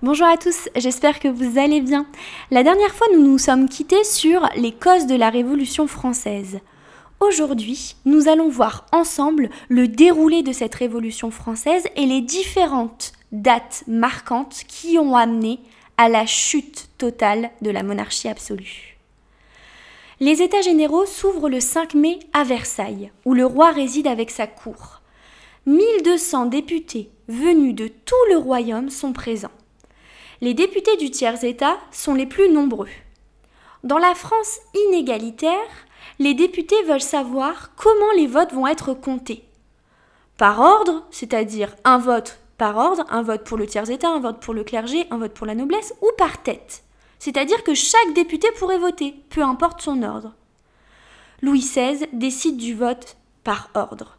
Bonjour à tous, j'espère que vous allez bien. La dernière fois, nous nous sommes quittés sur les causes de la Révolution française. Aujourd'hui, nous allons voir ensemble le déroulé de cette Révolution française et les différentes dates marquantes qui ont amené à la chute totale de la monarchie absolue. Les États généraux s'ouvrent le 5 mai à Versailles, où le roi réside avec sa cour. 1200 députés venus de tout le royaume sont présents. Les députés du tiers-État sont les plus nombreux. Dans la France inégalitaire, les députés veulent savoir comment les votes vont être comptés. Par ordre, c'est-à-dire un vote par ordre, un vote pour le tiers-État, un vote pour le clergé, un vote pour la noblesse, ou par tête. C'est-à-dire que chaque député pourrait voter, peu importe son ordre. Louis XVI décide du vote par ordre.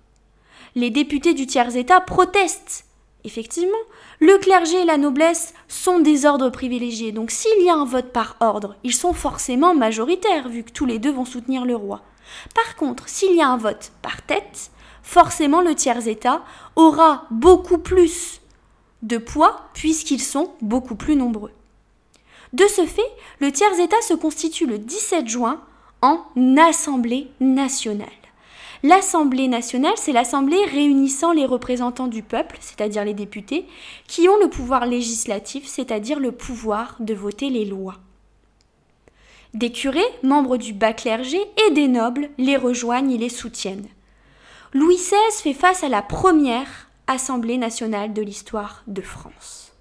Les députés du tiers-État protestent. Effectivement, le clergé et la noblesse sont des ordres privilégiés, donc s'il y a un vote par ordre, ils sont forcément majoritaires, vu que tous les deux vont soutenir le roi. Par contre, s'il y a un vote par tête, forcément le tiers-État aura beaucoup plus de poids puisqu'ils sont beaucoup plus nombreux. De ce fait, le tiers-État se constitue le 17 juin en Assemblée nationale. L'Assemblée nationale, c'est l'Assemblée réunissant les représentants du peuple, c'est-à-dire les députés, qui ont le pouvoir législatif, c'est-à-dire le pouvoir de voter les lois. Des curés, membres du bas clergé, et des nobles les rejoignent et les soutiennent. Louis XVI fait face à la première Assemblée nationale de l'histoire de France.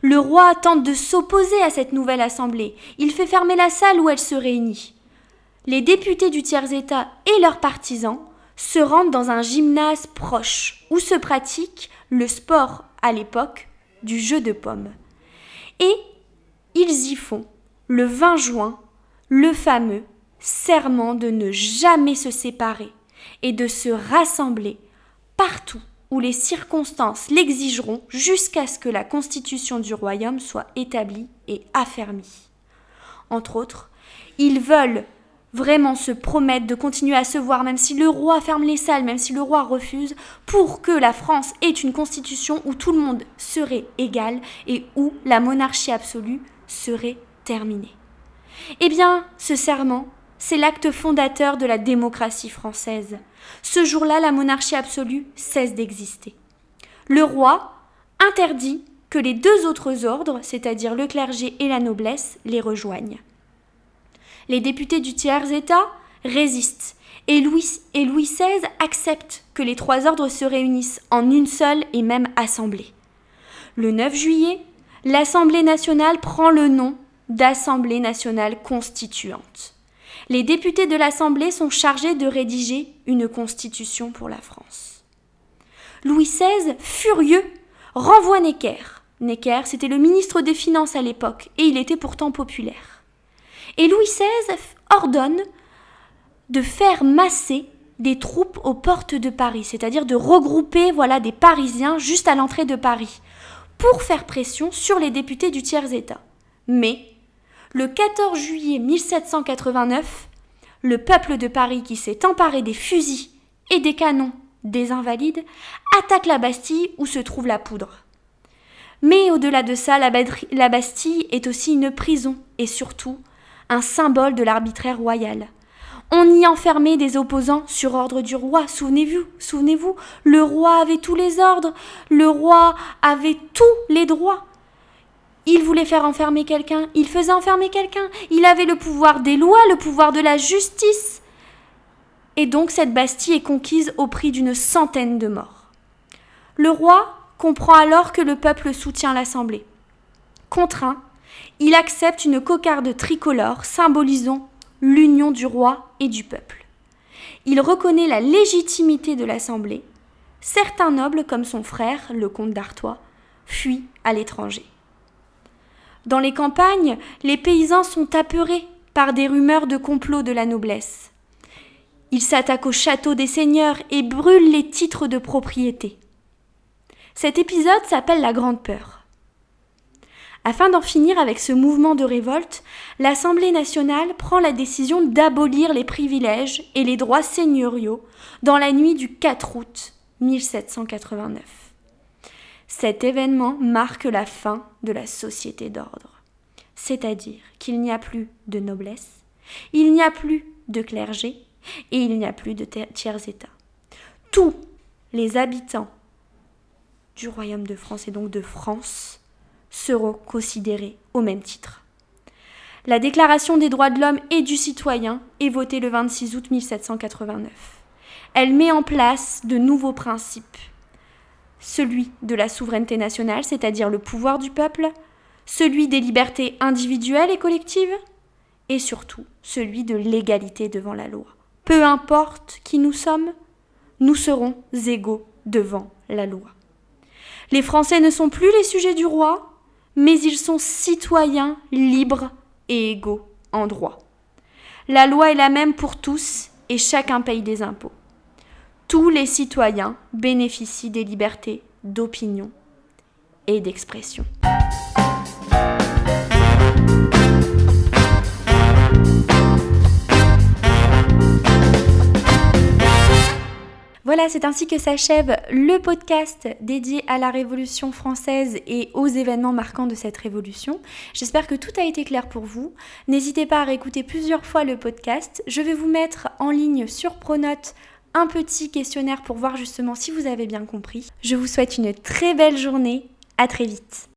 Le roi tente de s'opposer à cette nouvelle Assemblée. Il fait fermer la salle où elle se réunit. Les députés du tiers-État et leurs partisans se rendent dans un gymnase proche où se pratique le sport à l'époque du jeu de pommes. Et ils y font, le 20 juin, le fameux serment de ne jamais se séparer et de se rassembler partout où les circonstances l'exigeront jusqu'à ce que la constitution du royaume soit établie et affermie. Entre autres, ils veulent vraiment se promettre de continuer à se voir, même si le roi ferme les salles, même si le roi refuse, pour que la France ait une constitution où tout le monde serait égal et où la monarchie absolue serait terminée. Eh bien, ce serment, c'est l'acte fondateur de la démocratie française. Ce jour-là, la monarchie absolue cesse d'exister. Le roi interdit que les deux autres ordres, c'est-à-dire le clergé et la noblesse, les rejoignent. Les députés du tiers-État résistent et Louis, XVI accepte que les trois ordres se réunissent en une seule et même assemblée. Le 9 juillet, l'Assemblée nationale prend le nom d'Assemblée nationale constituante les députés de l'Assemblée sont chargés de rédiger une constitution pour la France. Louis XVI, furieux, renvoie Necker. Necker, c'était le ministre des Finances à l'époque, et il était pourtant populaire. Et Louis XVI ordonne de faire masser des troupes aux portes de Paris, c'est-à-dire de regrouper voilà des Parisiens juste à l'entrée de Paris pour faire pression sur les députés du tiers-État. Mais le 14 juillet 1789, le peuple de Paris qui s'est emparé des fusils et des canons des invalides attaque la Bastille où se trouve la poudre. Mais au-delà de ça, la Bastille est aussi une prison et surtout un symbole de l'arbitraire royal. On y enfermait des opposants sur ordre du roi. Souvenez-vous, souvenez-vous, le roi avait tous les ordres, le roi avait tous les droits. Il voulait faire enfermer quelqu'un, il faisait enfermer quelqu'un, il avait le pouvoir des lois, le pouvoir de la justice. Et donc cette Bastille est conquise au prix d'une centaine de morts. Le roi comprend alors que le peuple soutient l'Assemblée. Contraint, il accepte une cocarde tricolore symbolisant l'union du roi et du peuple. Il reconnaît la légitimité de l'Assemblée. Certains nobles, comme son frère, le comte d'Artois, fuient à l'étranger. Dans les campagnes, les paysans sont apeurés par des rumeurs de complot de la noblesse. Ils s'attaquent au château des seigneurs et brûlent les titres de propriété. Cet épisode s'appelle la Grande Peur. Afin d'en finir avec ce mouvement de révolte, l'Assemblée nationale prend la décision d'abolir les privilèges et les droits seigneuriaux dans la nuit du 4 août 1789. Cet événement marque la fin de la société d'ordre, c'est-à-dire qu'il n'y a plus de noblesse, il n'y a plus de clergé et il n'y a plus de tiers état. Tous les habitants du royaume de France et donc de France seront considérés au même titre. La Déclaration des droits de l'homme et du citoyen est votée le 26 août 1789. Elle met en place de nouveaux principes. Celui de la souveraineté nationale, c'est-à-dire le pouvoir du peuple, celui des libertés individuelles et collectives, et surtout celui de l'égalité devant la loi. Peu importe qui nous sommes, nous serons égaux devant la loi. Les Français ne sont plus les sujets du roi, mais ils sont citoyens libres et égaux en droit. La loi est la même pour tous et chacun paye des impôts. Tous les citoyens bénéficient des libertés d'opinion et d'expression. Voilà, c'est ainsi que s'achève le podcast dédié à la Révolution française et aux événements marquants de cette révolution. J'espère que tout a été clair pour vous. N'hésitez pas à réécouter plusieurs fois le podcast. Je vais vous mettre en ligne sur Pronote un petit questionnaire pour voir justement si vous avez bien compris. Je vous souhaite une très belle journée. À très vite.